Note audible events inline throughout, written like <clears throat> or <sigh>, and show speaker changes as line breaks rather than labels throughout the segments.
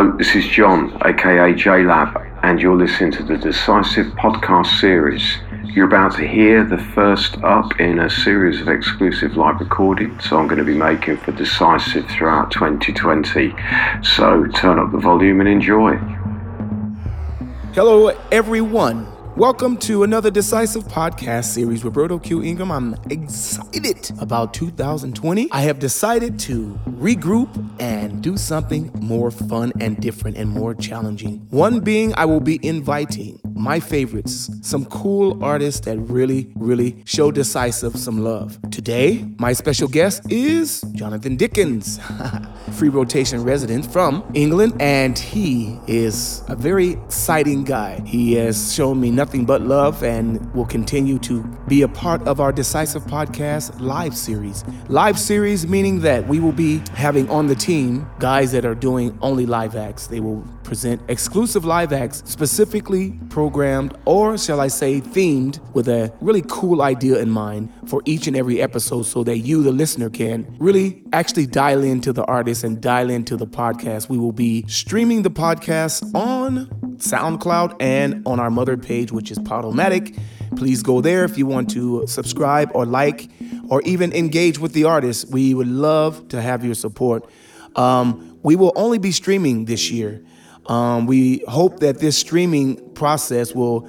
Hello, this is John, aka JLab, and you're listening to the Decisive podcast series. You're about to hear the first up in a series of exclusive live recordings so I'm going to be making for Decisive throughout 2020. So turn up the volume and enjoy.
Hello, everyone. Welcome to another Decisive podcast series. With Roberto Q. Ingram. I'm excited about 2020. I have decided to regroup and do something more fun and different and more challenging. One being, I will be inviting my favorites, some cool artists that really, really show Decisive some love. Today, my special guest is Jonathan Dickens, <laughs> free rotation resident from England, and he is a very exciting guy. He has shown me nothing but love and will continue to be a part of our Decisive Podcast live series. Live series meaning that we will be having on the team guys that are doing only live acts. They will present exclusive live acts specifically programmed, or shall I say, themed with a really cool idea in mind for each and every episode so that you, the listener, can really actually dial into the artist and dial into the podcast. We will be streaming the podcast on SoundCloud and on our mother page, which is Podomatic. Please go there if you want to subscribe or like or even engage with the artist. We would love to have your support. Um, we will only be streaming this year. Um, we hope that this streaming process will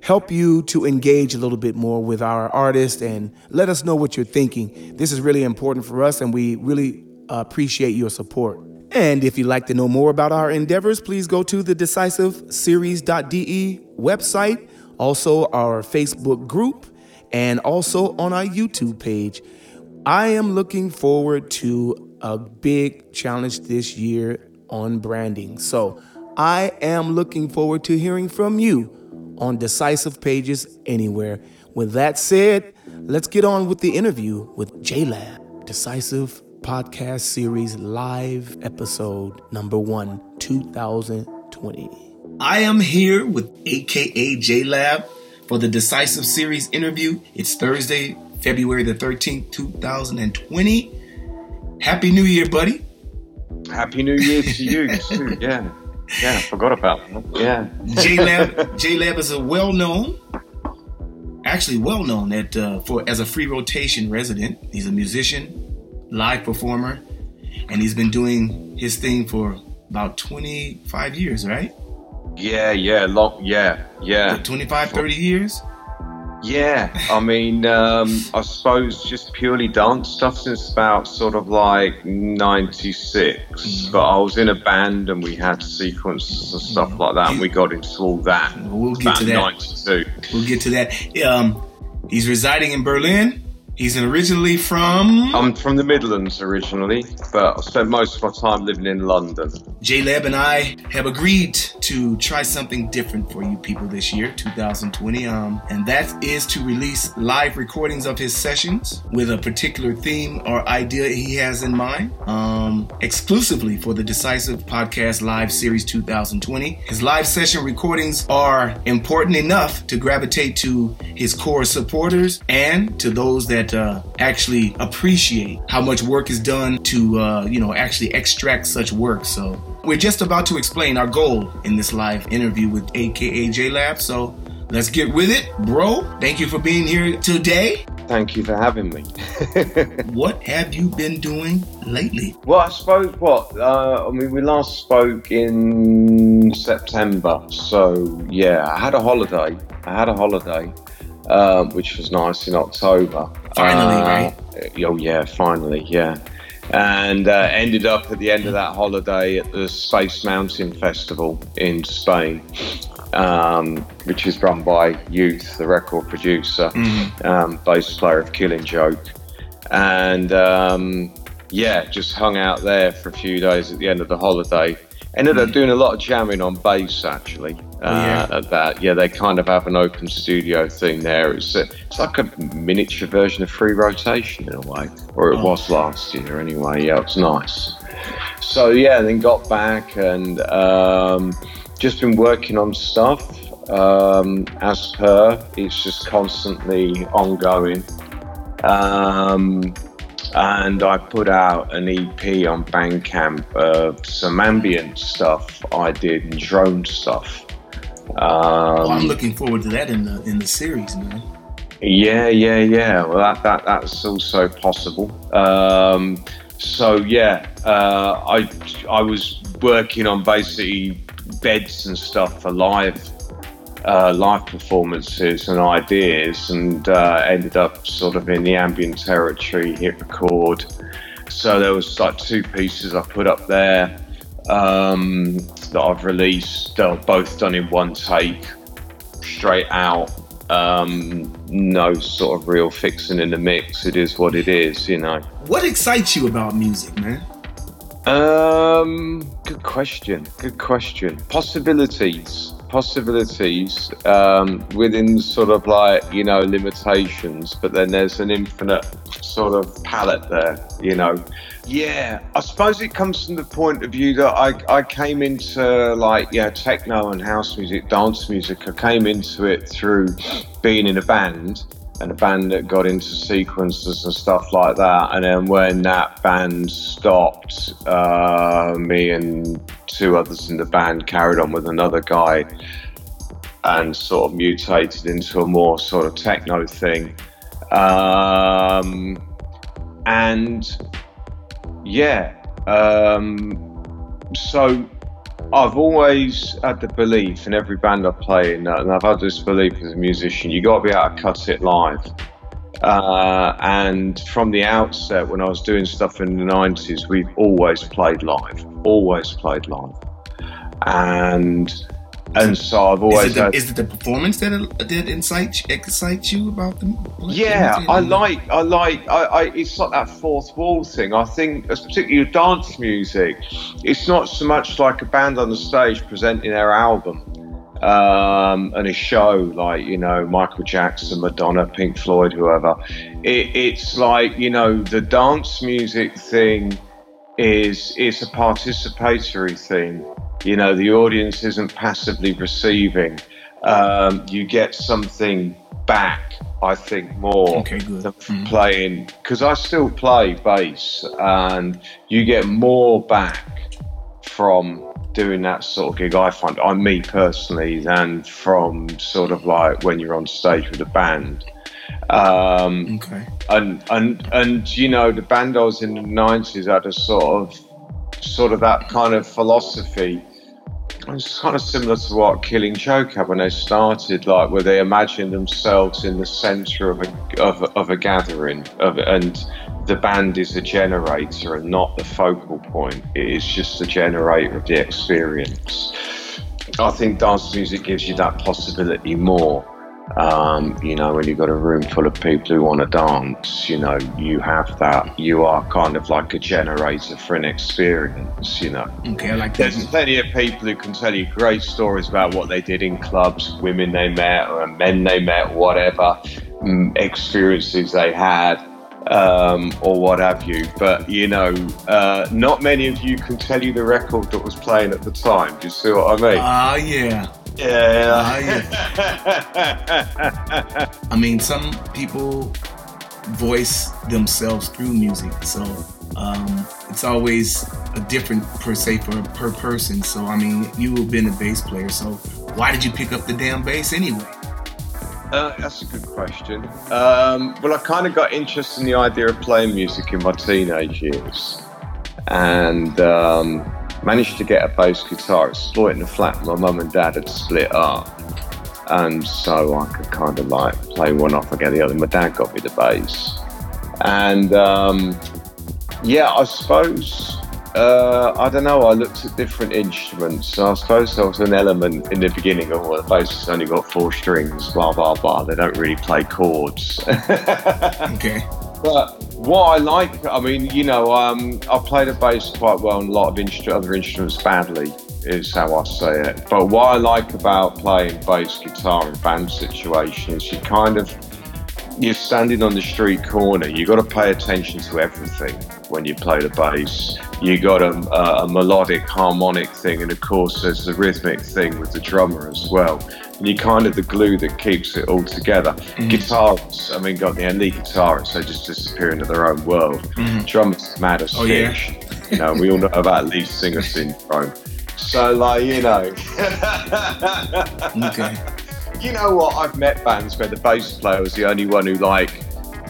help you to engage a little bit more with our artist and let us know what you're thinking. This is really important for us, and we really appreciate your support. And if you'd like to know more about our endeavors, please go to the decisiveseries.de website, also our Facebook group, and also on our YouTube page. I am looking forward to a big challenge this year on branding. So I am looking forward to hearing from you on Decisive Pages anywhere. With that said, let's get on with the interview with JLab, Decisive Podcast Series Live Episode Number One, 2020. I am here with AKA JLab for the Decisive Series interview. It's Thursday, February the 13th, 2020. Happy New Year, buddy.
Happy New Year to you, <laughs> too. Yeah. Yeah, I forgot about that. Yeah.
JLab <laughs> JLab is a well known, actually well known at uh, for as a free rotation resident. He's a musician, live performer, and he's been doing his thing for about 25 years, right?
Yeah, yeah, long, yeah, yeah.
25, 30 years?
Yeah, I mean, um, I suppose just purely dance stuff since about sort of like 96. Mm-hmm. But I was in a band and we had sequences and stuff mm-hmm. like that, and we got into all that.
We'll get to that. 92. We'll get to that. Um, he's residing in Berlin. He's originally from.
I'm from the Midlands originally, but I spent most of my time living in London.
JLab and I have agreed to try something different for you people this year, 2020, um, and that is to release live recordings of his sessions with a particular theme or idea he has in mind, um, exclusively for the Decisive Podcast Live Series 2020. His live session recordings are important enough to gravitate to his core supporters and to those that that uh, actually appreciate how much work is done to, uh, you know, actually extract such work. So we're just about to explain our goal in this live interview with AKA JLab. So let's get with it, bro. Thank you for being here today.
Thank you for having me. <laughs>
what have you been doing lately?
Well, I suppose what uh, I mean. We last spoke in September, so yeah, I had a holiday. I had a holiday, um, which was nice in October.
Finally, uh, right?
Oh yeah, finally, yeah. And uh, ended up at the end of that holiday at the Space Mountain Festival in Spain, um, which is run by Youth, the record producer, mm. um, bass player of Killing Joke, and um, yeah, just hung out there for a few days at the end of the holiday ended up doing a lot of jamming on bass actually. Uh, oh, yeah. At that, yeah, they kind of have an open studio thing there. It's a, it's like a miniature version of free rotation in a way, or it oh. was last year anyway. Yeah, it's nice. So yeah, then got back and um, just been working on stuff. Um, as per, it's just constantly ongoing. Um, and I put out an EP on Bandcamp of some ambient stuff I did and drone stuff.
Um, well, I'm looking forward to that in the in the series, man.
Yeah, yeah, yeah. Well, that, that that's also possible. Um, so yeah, uh, I I was working on basically beds and stuff for live uh, live performances and ideas, and uh, ended up sort of in the ambient territory, hit record. So there was like two pieces I put up there um, that I've released, uh, both done in one take, straight out. Um, no sort of real fixing in the mix. It is what it is, you know.
What excites you about music, man?
Um, good question. Good question. Possibilities possibilities um, within sort of like you know limitations, but then there's an infinite sort of palette there. You know, yeah. I suppose it comes from the point of view that I I came into like yeah techno and house music, dance music. I came into it through being in a band and a band that got into sequences and stuff like that. And then when that band stopped, uh, me and two others in the band carried on with another guy and sort of mutated into a more sort of techno thing. Um, and yeah, um, so I've always had the belief in every band I play in, and I've had this belief as a musician, you got to be able to cut it live. Uh, and from the outset, when I was doing stuff in the 90s, we've always played live, always played live. And and so I've always
is it the, had, is it the performance that that incites excites you about them?
Yeah, I like I like I, I, it's like that fourth wall thing. I think, particularly with dance music, it's not so much like a band on the stage presenting their album um, and a show like you know Michael Jackson, Madonna, Pink Floyd, whoever. It, it's like you know the dance music thing is it's a participatory thing you know, the audience isn't passively receiving. Um, you get something back, I think, more
okay, than
mm-hmm. playing because I still play bass, and you get more back from doing that sort of gig. I find, I me personally, than from sort of like when you're on stage with a band.
Um, okay.
And and and you know, the band I was in the nineties had a sort of sort of that kind of philosophy it's kind of similar to what Killing Joke had when they started, like where they imagine themselves in the centre of a of, of a gathering, of, and the band is a generator and not the focal point. It is just the generator of the experience. I think dance music gives you that possibility more. Um, you know, when you've got a room full of people who want to dance, you know, you have that. You are kind of like a generator for an experience, you know.
Okay, I like
that. There's plenty of people who can tell you great stories about what they did in clubs, women they met, or men they met, whatever, mm, experiences they had. Um, or what have you. But you know, uh, not many of you can tell you the record that was playing at the time. Do you see what I mean?
Ah, uh, yeah.
Yeah.
I mean, some people voice themselves through music, so um, it's always a different per se for per person. So I mean, you have been a bass player, so why did you pick up the damn bass anyway?
Uh, that's a good question. Um, well, I kind of got interested in the idea of playing music in my teenage years, and um, managed to get a bass guitar, exploiting the flat my mum and dad had split up. And so I could kind of like play one off again the other. My dad got me the bass. And um, yeah, I suppose, uh, I don't know, I looked at different instruments. I suppose there was an element in the beginning of, well, the bass has only got four strings, blah, blah, blah. They don't really play chords. <laughs>
okay.
But what I like, I mean, you know, um, I play the bass quite well and a lot of instru- other instruments badly, is how I say it. But what I like about playing bass guitar in band situations, is you kind of, you're standing on the street corner, you've got to pay attention to everything when you play the bass. You got a, a, a melodic, harmonic thing, and of course, there's the rhythmic thing with the drummer as well you're kind of the glue that keeps it all together. Mm-hmm. Guitarists, I mean, got the only guitarists, they just disappear into their own world. Mm-hmm. Drummers, mad as oh, fish. Yeah. you know, we all know about lead singer syndrome. So, like, you know. okay. <laughs> You know what? I've met bands where the bass player was the only one who, like,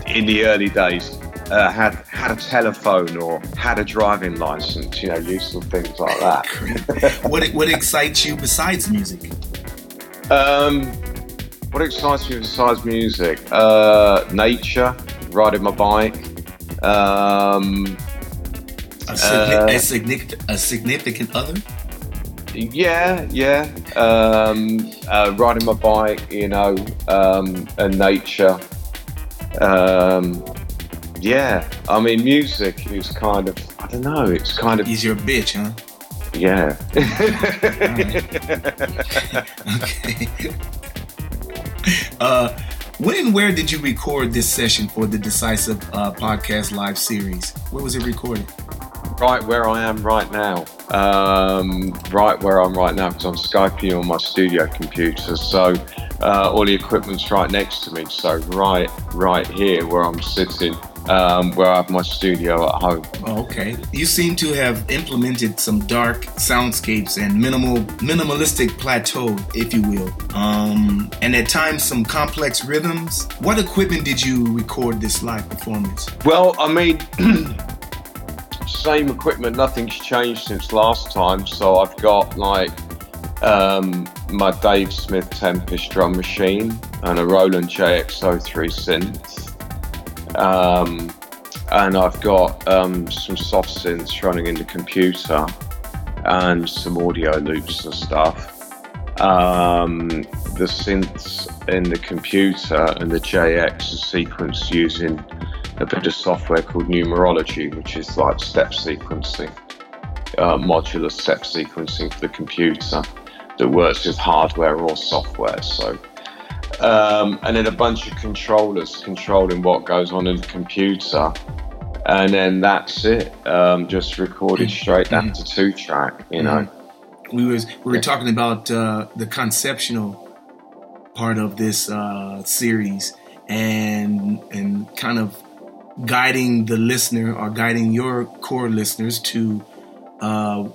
in the early days, uh, had had a telephone or had a driving license, you know, useful things like that. <laughs>
what what excites you besides music?
Um, what excites me besides music? Uh, nature, riding my bike. Um,
a, uh, a, significant, a significant other.
Yeah, yeah. Um, uh, riding my bike, you know, um, and nature. Um, yeah, I mean, music is kind of, I don't know, it's kind of.
He's your bitch, huh?
Yeah. <laughs>
okay. <laughs> Uh, when and where did you record this session for the Decisive uh, Podcast Live Series? Where was it recorded?
Right where I am right now. Um, right where I'm right now because I'm Skyping on my studio computer. So uh, all the equipment's right next to me. So right, right here where I'm sitting um, where I have my studio at home.
okay. You seem to have implemented some dark soundscapes and minimal, minimalistic plateau, if you will, um, and at times some complex rhythms. What equipment did you record this live performance?
Well, I mean. <clears throat> same equipment, nothing's changed since last time. So I've got like um, my Dave Smith Tempest drum machine and a Roland JX03 synth. Um, and I've got um, some soft synths running in the computer and some audio loops and stuff. Um, the synths in the computer and the JX are sequenced using a bit of software called numerology, which is like step sequencing, uh, modular step sequencing for the computer that works with hardware or software. So um, and then a bunch of controllers controlling what goes on in the computer. And then that's it. Um, just recorded mm-hmm. straight down to two track, you know.
Mm-hmm. We was we were talking about uh, the conceptual part of this uh, series and and kind of guiding the listener or guiding your core listeners to uh,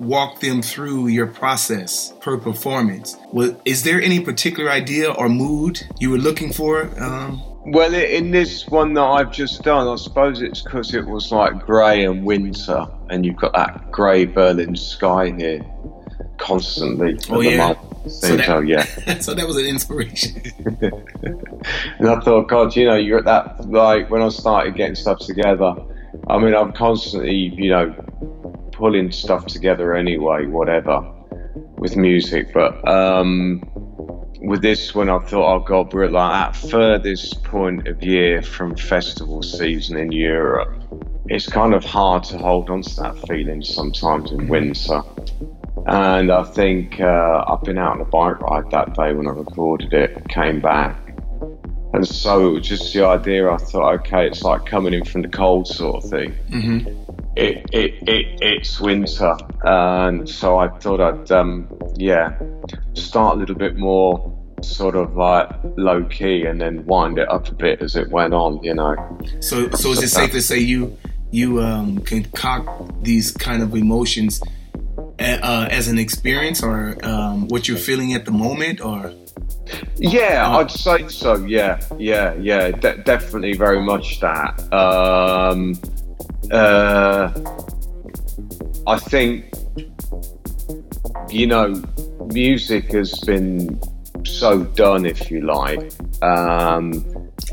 walk them through your process per performance. Well, Is there any particular idea or mood you were looking for? Um,
well, in this one that I've just done, I suppose it's because it was like grey and winter, and you've got that grey Berlin sky here constantly.
Oh yeah.
So that, yeah. <laughs>
so that was an inspiration. <laughs>
and I thought, God, you know, you're at that like when I started getting stuff together. I mean, I'm constantly, you know, pulling stuff together anyway, whatever, with music. But um, with this one, I thought, oh God, we're like at furthest point of year from festival season in Europe. It's kind of hard to hold on to that feeling sometimes in winter. And I think uh, I've been out on a bike ride that day when I recorded it, came back. And so it was just the idea, I thought, okay, it's like coming in from the cold sort of thing. Mm-hmm it, it, it, it's winter, and so I thought I'd um, yeah start a little bit more sort of like low key and then wind it up a bit as it went on, you know.
So so is it safe to say you you um, concoct these kind of emotions uh, as an experience or um, what you're feeling at the moment or?
Yeah, I'd say so. Yeah, yeah, yeah. De- definitely, very much that. Um, uh, I think you know music has been so done, if you like. Um,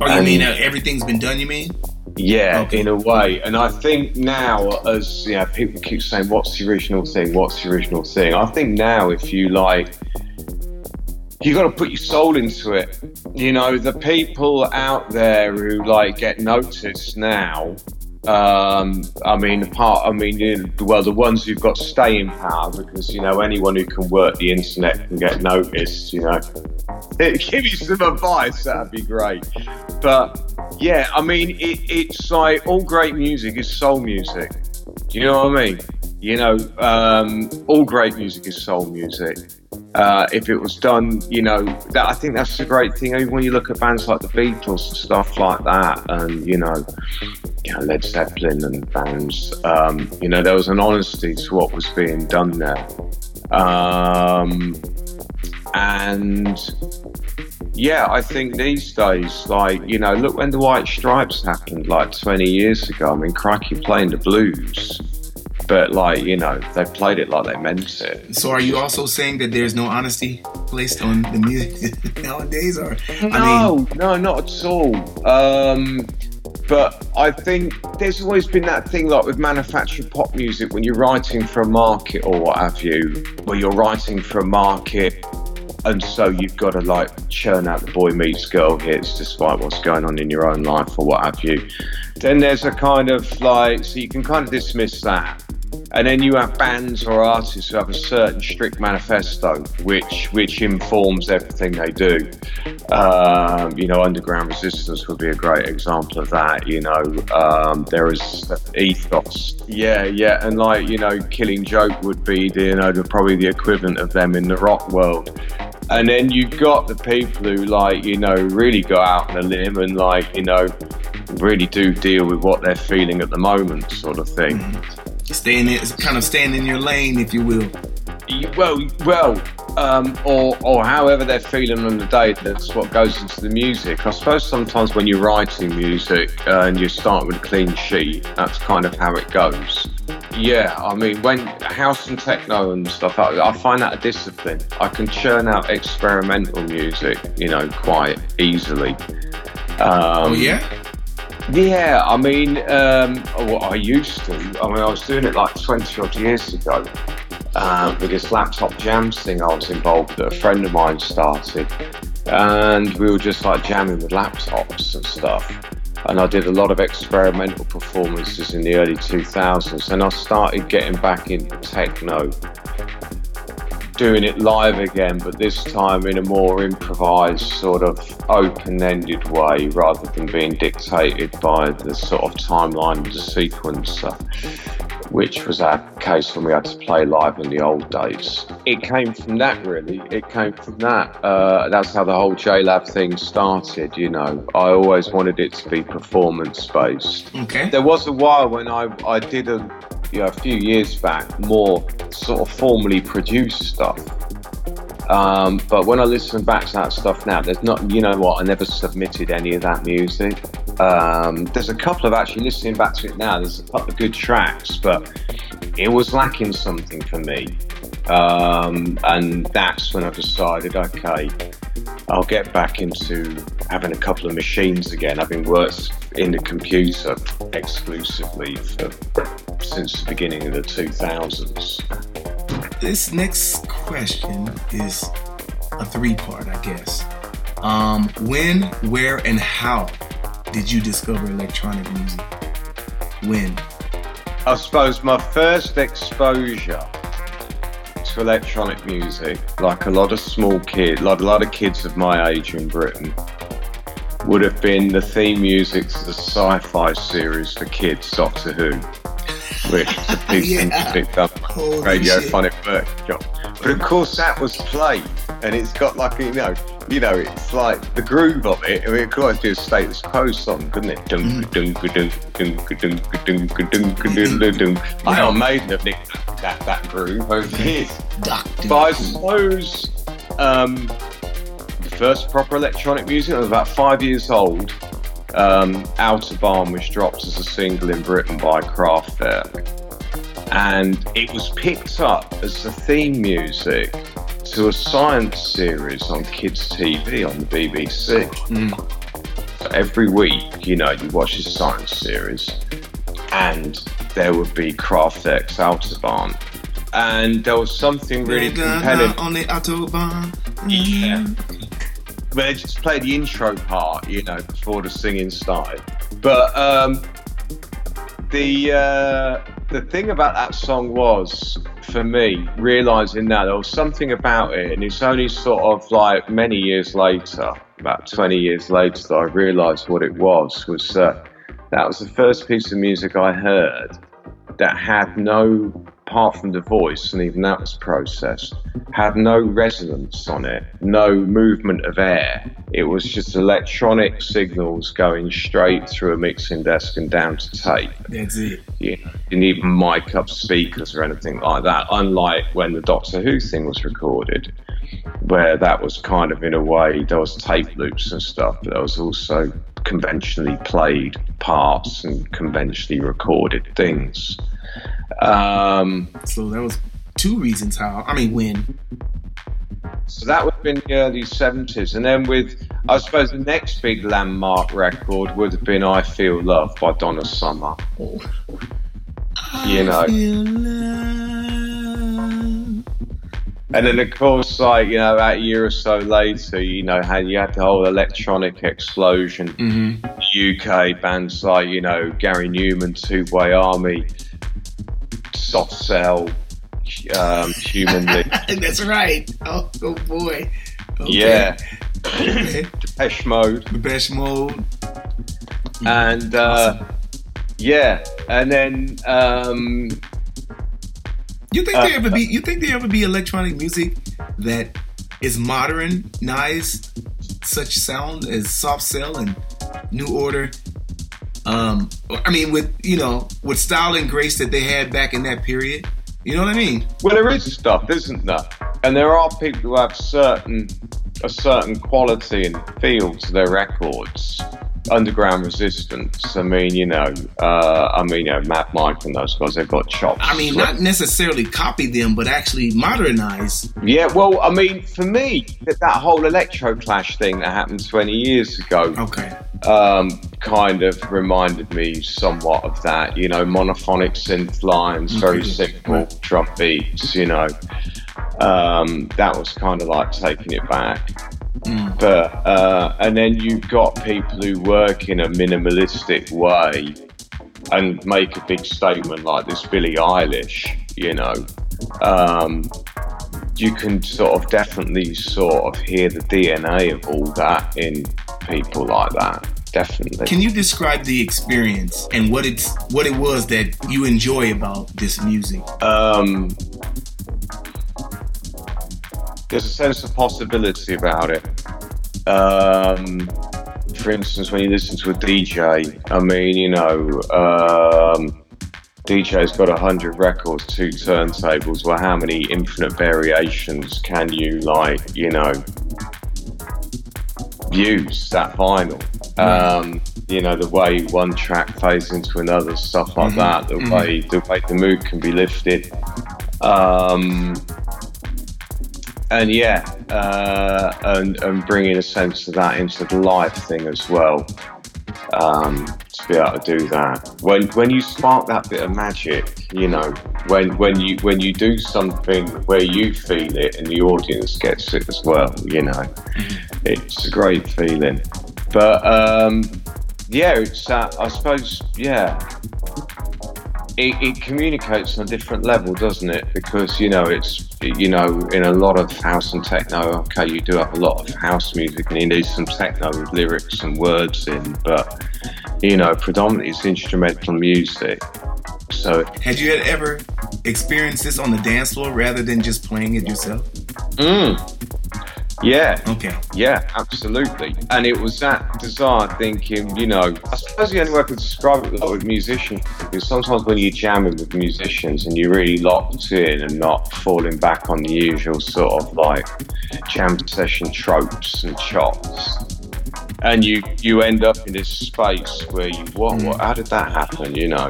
oh, you mean everything's been done? You mean?
Yeah, okay. in a way. And I think now, as you know, people keep saying, "What's the original thing? What's the original thing?" I think now, if you like, you got to put your soul into it. You know, the people out there who like get noticed now um, I mean, apart, I mean, well, the ones who've got staying power, because you know, anyone who can work the internet can get noticed. You know, <laughs> give me some advice, that'd be great. But yeah, I mean, it, it's like all great music is soul music. Do you know what I mean? You know, um, all great music is soul music. Uh, if it was done, you know, that I think that's a great thing. Even when you look at bands like the Beatles and stuff like that, and you know, you know Led Zeppelin and bands, um, you know, there was an honesty to what was being done there, um, and yeah, I think these days, like you know, look when the White Stripes happened, like 20 years ago. I mean, crikey, playing the blues but like you know they played it like they meant it
so are you also saying that there's no honesty placed on the music <laughs> nowadays or
no I mean... no not at all um, but I think there's always been that thing like with manufactured pop music when you're writing for a market or what have you, where you're writing for a market and so you've got to like churn out the boy meets girl hits despite what's going on in your own life or what have you. Then there's a kind of like, so you can kind of dismiss that and then you have bands or artists who have a certain strict manifesto, which which informs everything they do. Um, you know, Underground Resistance would be a great example of that. You know, um, there is ethos. Yeah, yeah, and like you know, Killing Joke would be the, you know the, probably the equivalent of them in the rock world. And then you've got the people who like you know really go out on a limb and like you know really do deal with what they're feeling at the moment, sort of thing. Mm-hmm
staying in, kind of staying in your lane, if you will.
Well, well, um, or or however they're feeling on the day. That's what goes into the music. I suppose sometimes when you're writing music uh, and you start with a clean sheet, that's kind of how it goes. Yeah, I mean, when house and techno and stuff, I, I find that a discipline. I can churn out experimental music, you know, quite easily.
Um, oh yeah.
Yeah, I mean, um, what I used to. I mean, I was doing it like 20 odd years ago uh, with this laptop jams thing I was involved that a friend of mine started. And we were just like jamming with laptops and stuff. And I did a lot of experimental performances in the early 2000s. And I started getting back into techno doing it live again, but this time in a more improvised, sort of open ended way rather than being dictated by the sort of timeline of the sequencer, which was our case when we had to play live in the old days. It came from that, really. It came from that. Uh, that's how the whole JLab thing started, you know. I always wanted it to be performance based.
Okay.
There was a while when I, I did a you know, a few years back, more sort of formally produced stuff. Um, but when I listen back to that stuff now, there's not, you know what, I never submitted any of that music. Um, there's a couple of actually listening back to it now, there's a couple of good tracks, but it was lacking something for me. Um, and that's when I decided, okay, I'll get back into having a couple of machines again. I've been worked in the computer exclusively for since the beginning of the 2000s.
This next question is a three part, I guess. Um, when, where, and how did you discover electronic music? When?
I suppose my first exposure to electronic music, like a lot of small kids, like a lot of kids of my age in Britain, would have been the theme music to the sci-fi series for kids, Doctor Who, which a piece yeah. picked up radiophonic workshop. But of course, that was played, and it's got like you know, you know, it's like the groove of it. I mean, it could always do a status quo song, couldn't it? Iron Maiden have nicked that that groove over the years. But I suppose. Um, first proper electronic music. I was about five years old. Um, Autobahn was dropped as a single in Britain by Kraftwerk. And it was picked up as the theme music to a science series on kids' TV on the BBC. Mm. So every week, you know, you watch this science series, and there would be Kraftwerk's Autobahn. And there was something really compelling.
On the Autobahn.
Yeah. Where they just play the intro part, you know, before the singing started. But um, the uh, the thing about that song was, for me, realizing that there was something about it, and it's only sort of like many years later, about 20 years later, that I realized what it was. Was that that was the first piece of music I heard that had no apart from the voice, and even that was processed, had no resonance on it, no movement of air. It was just electronic signals going straight through a mixing desk and down to tape.
That's it.
You didn't even mic up speakers or anything like that, unlike when the Doctor Who thing was recorded, where that was kind of in a way, there was tape loops and stuff, but there was also conventionally played parts and conventionally recorded things. Um,
so that was two reasons how. I mean, when.
So that would have been the early 70s. And then with, I suppose, the next big landmark record would have been I Feel Love by Donna Summer. Oh. You know. And then, of course, like, you know, about a year or so later, you know, had, you had the whole electronic explosion. Mm-hmm. UK bands like, you know, Gary Numan, Two Way Army, Soft Cell um, Human <laughs>
That's right. Oh, oh boy.
Okay. Yeah. Depeche Mode.
Depeche Mode.
And, uh, awesome. yeah. And then, um,
you think there ever be? You think there ever be electronic music that is modernized such sound as Soft Cell and New Order? Um, I mean, with you know, with style and grace that they had back in that period. You know what I mean?
Well, there is stuff, isn't there? And there are people who have certain a certain quality and feel to their records underground resistance. I mean, you know, uh, I mean, you know, Mad Mike and those guys, they've got chops.
I mean, not necessarily copy them, but actually modernize.
Yeah, well, I mean, for me, that, that whole electro clash thing that happened 20 years ago.
Okay.
Um, kind of reminded me somewhat of that, you know, monophonic synth lines, okay. very simple drum beats, you know. Um, that was kind of like taking it back. Mm. But uh, and then you've got people who work in a minimalistic way and make a big statement like this Billie Eilish, you know. Um, you can sort of definitely sort of hear the DNA of all that in people like that. Definitely.
Can you describe the experience and what it's what it was that you enjoy about this music?
Um, there's a sense of possibility about it. Um, for instance, when you listen to a DJ, I mean, you know, um, DJ's got a hundred records, two turntables. Well, how many infinite variations can you like, you know, use that vinyl? Um, you know, the way one track fades into another, stuff like mm-hmm. that. The mm-hmm. way the way the mood can be lifted. Um, and yeah, uh, and, and bringing a sense of that into the live thing as well. Um, to be able to do that, when when you spark that bit of magic, you know, when when you when you do something where you feel it and the audience gets it as well, you know, it's a great feeling. But um, yeah, it's uh, I suppose yeah, it, it, communicates on a different level, doesn't it? Because you know, it's you know, in a lot of house and techno. Okay, you do have a lot of house music, and you need some techno with lyrics and words in, but you know, predominantly it's instrumental music. So,
had you ever experienced this on the dance floor rather than just playing it yourself?
Mm. Yeah.
Okay.
Yeah, absolutely. And it was that desire thinking, you know, I suppose the only way I could describe it was with musicians, because sometimes when you're jamming with musicians and you're really locked in and not falling back on the usual sort of like jam session tropes and chops, and you you end up in this space where you what what how did that happen you know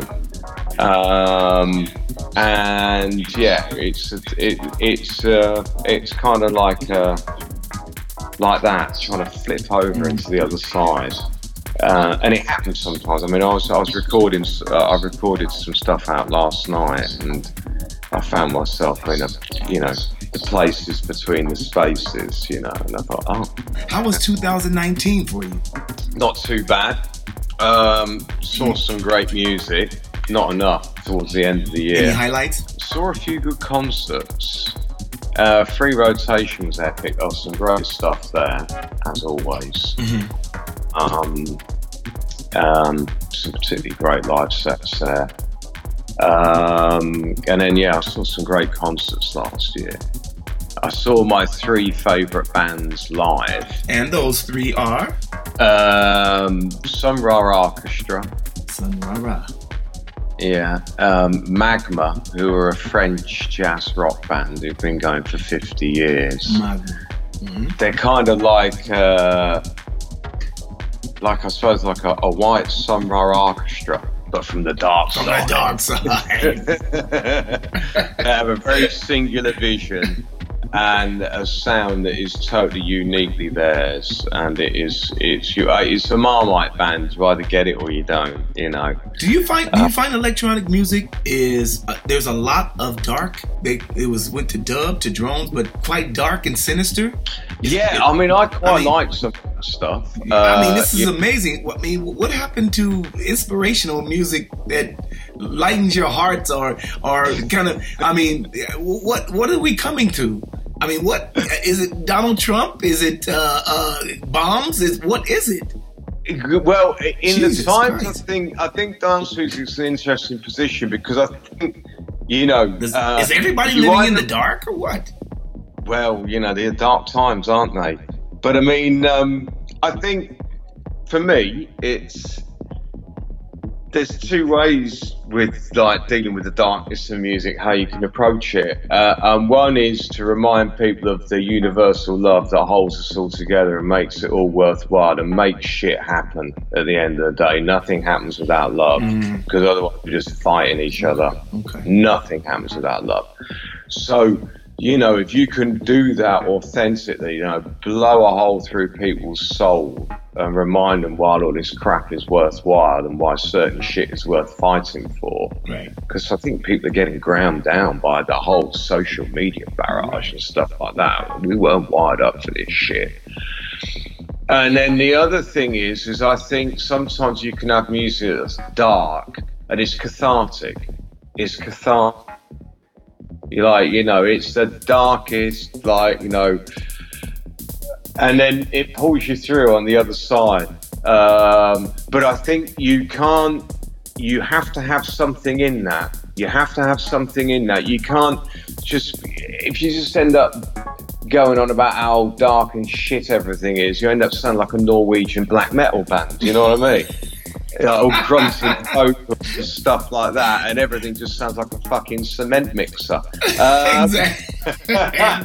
um, and yeah it's it, it's uh, it's kind of like uh, like that, trying to flip over mm. into the other side. Uh, and it happens sometimes. I mean, I was I was recording. Uh, I recorded some stuff out last night, and I found myself in a, you know, the places between the spaces, you know, and I thought, oh.
How was 2019 for you?
Not too bad. Um, saw mm. some great music. Not enough towards the end of the year.
Any highlights?
Saw a few good concerts. Uh, free rotation was epic. There was some great stuff there, as always. Mm-hmm. Um, um, some particularly great live sets there. Um, and then, yeah, I saw some great concerts last year. I saw my three favourite bands live.
And those three are?
Um, Sun Ra Orchestra.
Sun Ra
Yeah. Um, Magma, who are a French jazz rock band who've been going for 50 years.
Magma. Mm-hmm.
They're kind of like, uh, like I suppose, like a, a white Sun Orchestra but from the dark
from
side.
the dark side. <laughs>
they have a very singular vision and a sound that is totally uniquely theirs. And it is it's you uh, it's a Marmite band. You either get it or you don't. You know.
Do you find do you find electronic music is uh, there's a lot of dark? They it was went to dub to drones, but quite dark and sinister.
Yeah, it, I mean, I quite I mean, like some stuff.
Uh, I mean, this is yeah. amazing. I mean, what happened to inspirational music that lightens your hearts, or or kind of? I mean, what what are we coming to? I mean, what is it? Donald Trump? Is it uh, uh, bombs? Is what is it?
Well, in Jesus the times, Christ. I think I think dance is an interesting position because I think you know,
Does, uh, is everybody living in the dark or what?
Well, you know, they're dark times, aren't they? But I mean, um, I think for me, it's there's two ways with like dealing with the darkness of music, how you can approach it. Uh, and one is to remind people of the universal love that holds us all together and makes it all worthwhile and makes shit happen at the end of the day. Nothing happens without love because mm. otherwise we're just fighting each other. Okay. Nothing happens without love. So you know, if you can do that authentically, you know, blow a hole through people's soul and remind them why all this crap is worthwhile and why certain shit is worth fighting for.
Right.
Because I think people are getting ground down by the whole social media barrage and stuff like that. We weren't wired up for this shit. And then the other thing is, is I think sometimes you can have music that's dark and it's cathartic. It's cathartic you like, you know, it's the darkest, like, you know, and then it pulls you through on the other side. Um, but I think you can't, you have to have something in that. You have to have something in that. You can't just, if you just end up going on about how dark and shit everything is, you end up sounding like a Norwegian black metal band. You know what I mean? Like, all grunting vocals and stuff like that, and everything just sounds like a fucking cement mixer.
Um, exactly. <laughs> yeah,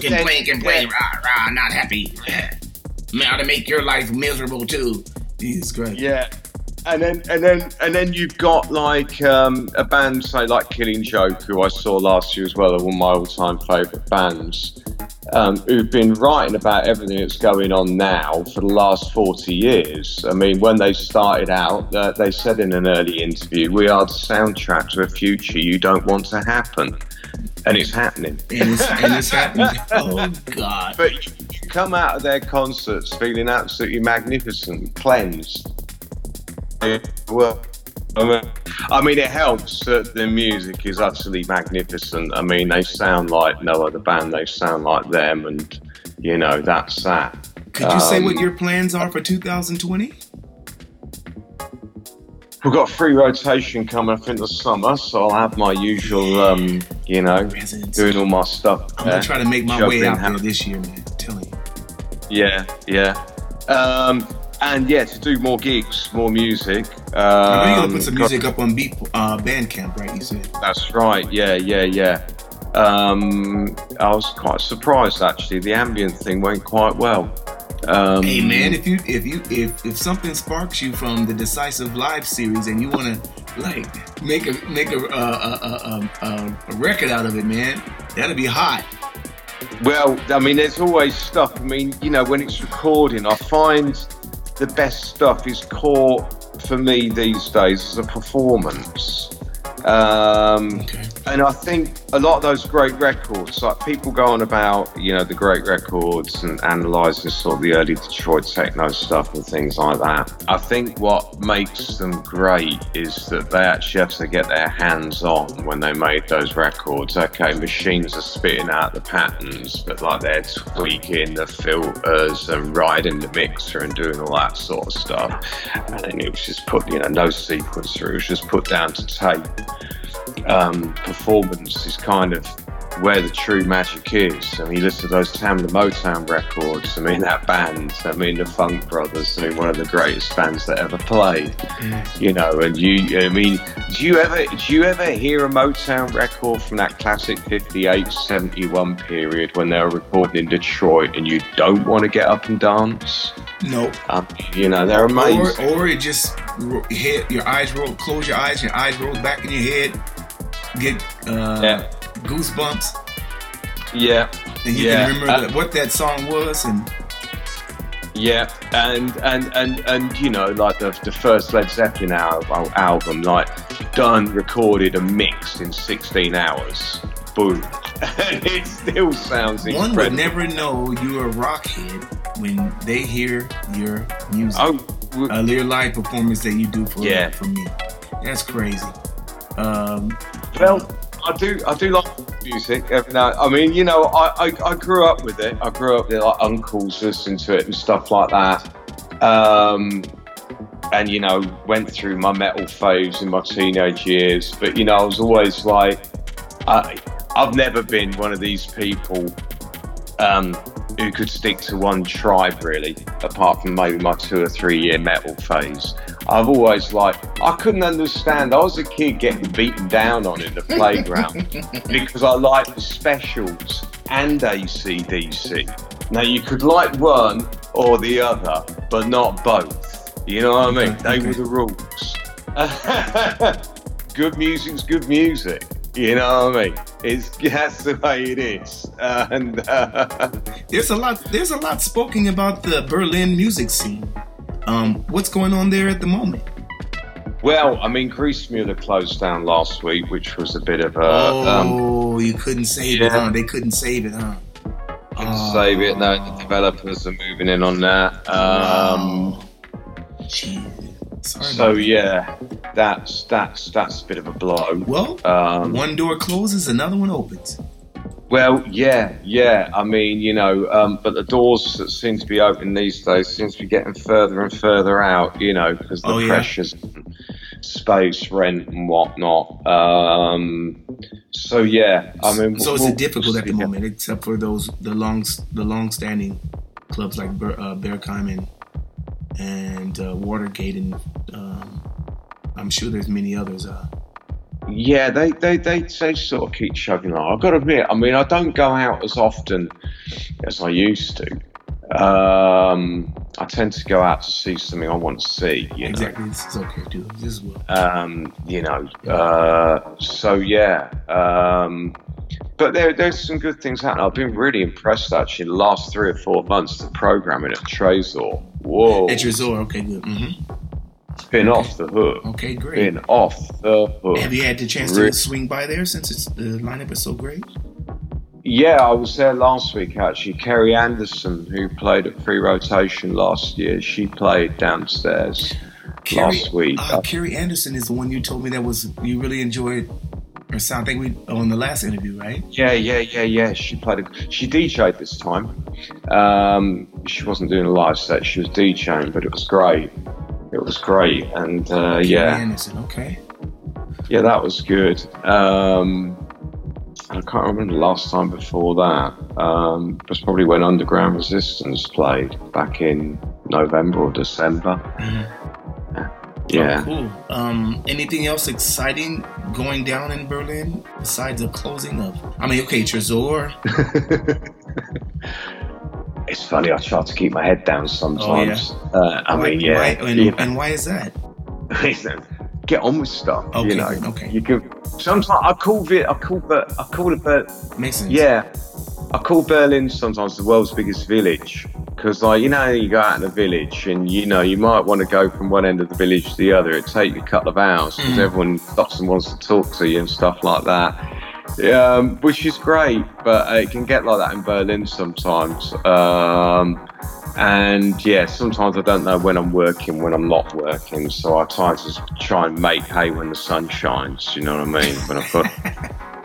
complain, complain, rah, rah, not happy. <sighs> Now to make your life miserable too. Jesus Christ.
Yeah. And then, and then, and then you've got like um, a band, say like Killing Joke, who I saw last year as well, one of my all-time favourite bands um, who've been writing about everything that's going on now for the last 40 years. I mean, when they started out, uh, they said in an early interview, we are the soundtrack to a future you don't want to happen. And it's happening.
And it's, and it's happening. Oh, God.
But you come out of their concerts feeling absolutely magnificent, cleansed. Well, I mean, I mean, it helps that the music is utterly magnificent. I mean, they sound like no other band. They sound like them, and you know that's that.
Could you um, say what um, your plans are for 2020?
We've got free rotation coming up in the summer, so I'll have my usual, um, you know, doing all my stuff.
I'm gonna try to make my way out there this year, man. I'm telling you.
Yeah, yeah. Um, and yeah, to do more gigs, more music. Um,
you're gonna put some music up on Beat uh, Bandcamp, right? You said.
That's right. Yeah, yeah, yeah. Um, I was quite surprised actually. The ambient thing went quite well. Um,
hey man, if you if you if if something sparks you from the Decisive Live series and you want to like make a make a, a, a, a record out of it, man, that'll be hot.
Well, I mean, there's always stuff. I mean, you know, when it's recording, I find the best stuff is caught for me these days as a performance. Um, okay. And I think a lot of those great records, like people go on about, you know, the great records and analysing sort of the early Detroit techno stuff and things like that. I think what makes them great is that they actually have to get their hands on when they made those records. Okay, machines are spitting out the patterns, but like they're tweaking the filters and riding the mixer and doing all that sort of stuff. And it was just put, you know, no sequencer, it was just put down to tape um, performance is kind of where the true magic is. I mean, listen to those Tamla Motown records. I mean, that band. I mean, the Funk Brothers. I mean, one of the greatest bands that ever played. Mm. You know, and you. I mean, do you ever do you ever hear a Motown record from that classic 58, 71 period when they were recording in Detroit, and you don't want to get up and dance?
No.
Um, you know, they're amazing.
Or, or it just hit your eyes roll, close your eyes, your eyes roll back in your head get uh, yeah. goosebumps.
Yeah.
And you
yeah.
can remember uh, what that song was and
yeah, and and and and you know, like the the first Led Zeppelin album, album like done, recorded, and mixed in 16 hours. Boom, <laughs> and it still sounds incredible.
One would never know you're a rockhead when they hear your music, oh, uh, your live performance that you do for yeah. for me. That's crazy. Um,
well, I do. I do like music. Now, I mean, you know, I, I, I, grew up with it. I grew up with like uncles listening to it and stuff like that. Um, and you know, went through my metal phase in my teenage years. But you know, I was always like, I, I've never been one of these people um, who could stick to one tribe really, apart from maybe my two or three year metal phase. I've always like I couldn't understand. I was a kid getting beaten down on in the <laughs> playground because I liked the specials and ACDC. Now you could like one or the other, but not both. You know what I mean? They were the <laughs> rules. <laughs> good music's good music. You know what I mean? It's <laughs> that's the way it is. Uh, and uh,
there's a lot. There's a lot spoken about the Berlin music scene. Um, what's going on there at the moment?
Well, I mean, Griessmühle closed down last week, which was a bit of a.
Oh, um, you couldn't save yeah. it, huh? They couldn't save it, huh?
Couldn't oh. save it. No, the developers are moving in on that. Um,
Jeez. Sorry
so yeah, that's that's that's a bit of a blow.
Well, um, one door closes, another one opens.
Well, yeah, yeah. I mean, you know, um, but the doors that seem to be open these days seem to be getting further and further out. You know, because the oh, pressures, yeah. space, rent, and whatnot. Um, so yeah, I mean,
so we'll, it's difficult at the moment, except for those the long the long standing clubs like Ber, uh, and and uh, Watergate, and um, I'm sure there's many others. Uh,
yeah, they, they, they, they sort of keep chugging along. I've got to admit, I mean, I don't go out as often as I used to. Um, I tend to go out to see something I want to see. You
exactly, this is okay too. This is well.
Um, you know, uh, so yeah. Um, but there, there's some good things happening. I've been really impressed actually. The last three or four months, the programming at Tresor. Whoa,
at Tresor, okay, good. Mm-hmm.
Been okay. off the hook.
Okay, great.
Been off the hook.
Have you had the chance to swing by there since it's, the lineup is so great?
Yeah, I was there last week actually. Kerry Anderson, who played at Free Rotation last year, she played downstairs Kerry, last week.
Uh, Kerry Anderson is the one you told me that was you really enjoyed sound. I think we on the last interview, right?
Yeah, yeah, yeah, yeah. She played. A, she DJ'd this time. Um, she wasn't doing a live set. She was DJing, but it was great. It was great, and uh, yeah.
Anderson, okay.
Yeah, that was good. Um, I can't remember the last time before that. Um, it was probably when Underground Resistance played back in November or December. Mm-hmm. Yeah.
Oh, cool. Um, anything else exciting going down in Berlin besides the closing of? I mean, okay, Tresor. <laughs>
it's funny. I try to keep my head down sometimes. Oh, yeah. uh, I
why,
mean, yeah.
Why, and, yeah. and why is that? <laughs>
get on with stuff.
Okay,
you know,
okay.
You can sometimes I call it. I call it. I call it. But
makes sense.
Yeah, I call Berlin sometimes the world's biggest village because, like, you know, you go out in a village and you know you might want to go from one end of the village to the other. It takes you a couple of hours because mm. everyone stops and wants to talk to you and stuff like that. um, which is great, but uh, it can get like that in Berlin sometimes. Um, and yeah, sometimes I don't know when I'm working, when I'm not working. So I try to try and make hay when the sun shines. You know what I mean? When I've got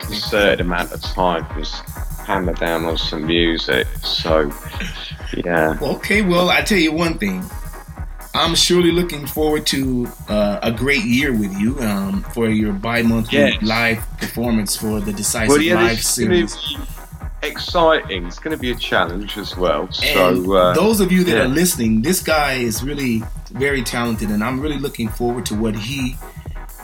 <laughs> a certain amount of time, just hammer down on some music. So yeah.
Okay, well, I tell you one thing. I'm surely looking forward to uh, a great year with you um, for your bi-monthly yes. live performance for the Decisive well, yeah, Live series.
Exciting! It's going to be a challenge as well. So
uh, those of you that yeah. are listening, this guy is really very talented, and I'm really looking forward to what he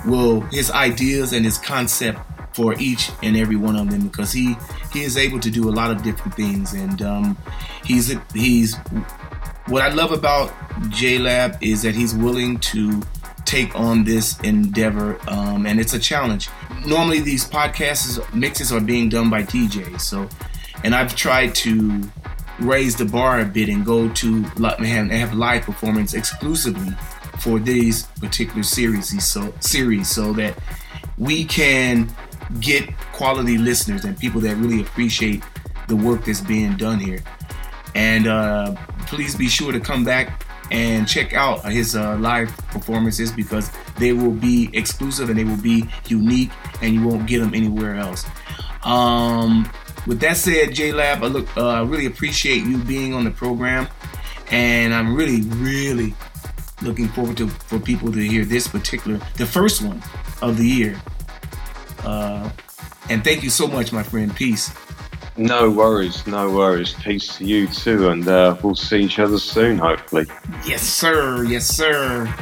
will, his ideas and his concept for each and every one of them because he he is able to do a lot of different things and um, he's he's what I love about J Lab is that he's willing to take on this endeavor, um, and it's a challenge. Normally, these podcasts mixes are being done by DJs, so and I've tried to raise the bar a bit and go to and have live performance exclusively for these particular series, so series, so that we can get quality listeners and people that really appreciate the work that's being done here. And uh, please be sure to come back and check out his uh, live performances because they will be exclusive and they will be unique and you won't get them anywhere else. Um, with that said, J Lab, I look, uh, really appreciate you being on the program, and I'm really, really looking forward to for people to hear this particular, the first one of the year. Uh, and thank you so much, my friend. Peace.
No worries, no worries. Peace to you too, and uh, we'll see each other soon, hopefully.
Yes, sir. Yes, sir.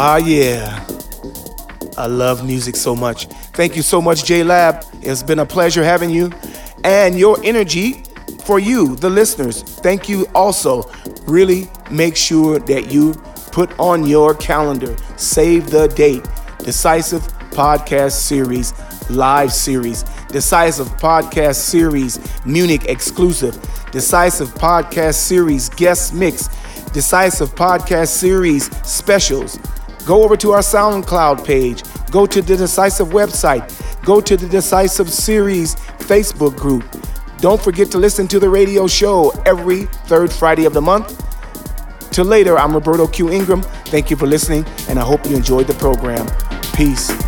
Ah, yeah. I love music so much. Thank you so much, J Lab. It's been a pleasure having you and your energy for you, the listeners. Thank you also. Really make sure that you put on your calendar, save the date. Decisive Podcast Series, live series. Decisive Podcast Series, Munich exclusive. Decisive Podcast Series, guest mix. Decisive Podcast Series, specials. Go over to our SoundCloud page. Go to the Decisive website. Go to the Decisive Series Facebook group. Don't forget to listen to the radio show every third Friday of the month. Till later, I'm Roberto Q. Ingram. Thank you for listening, and I hope you enjoyed the program. Peace.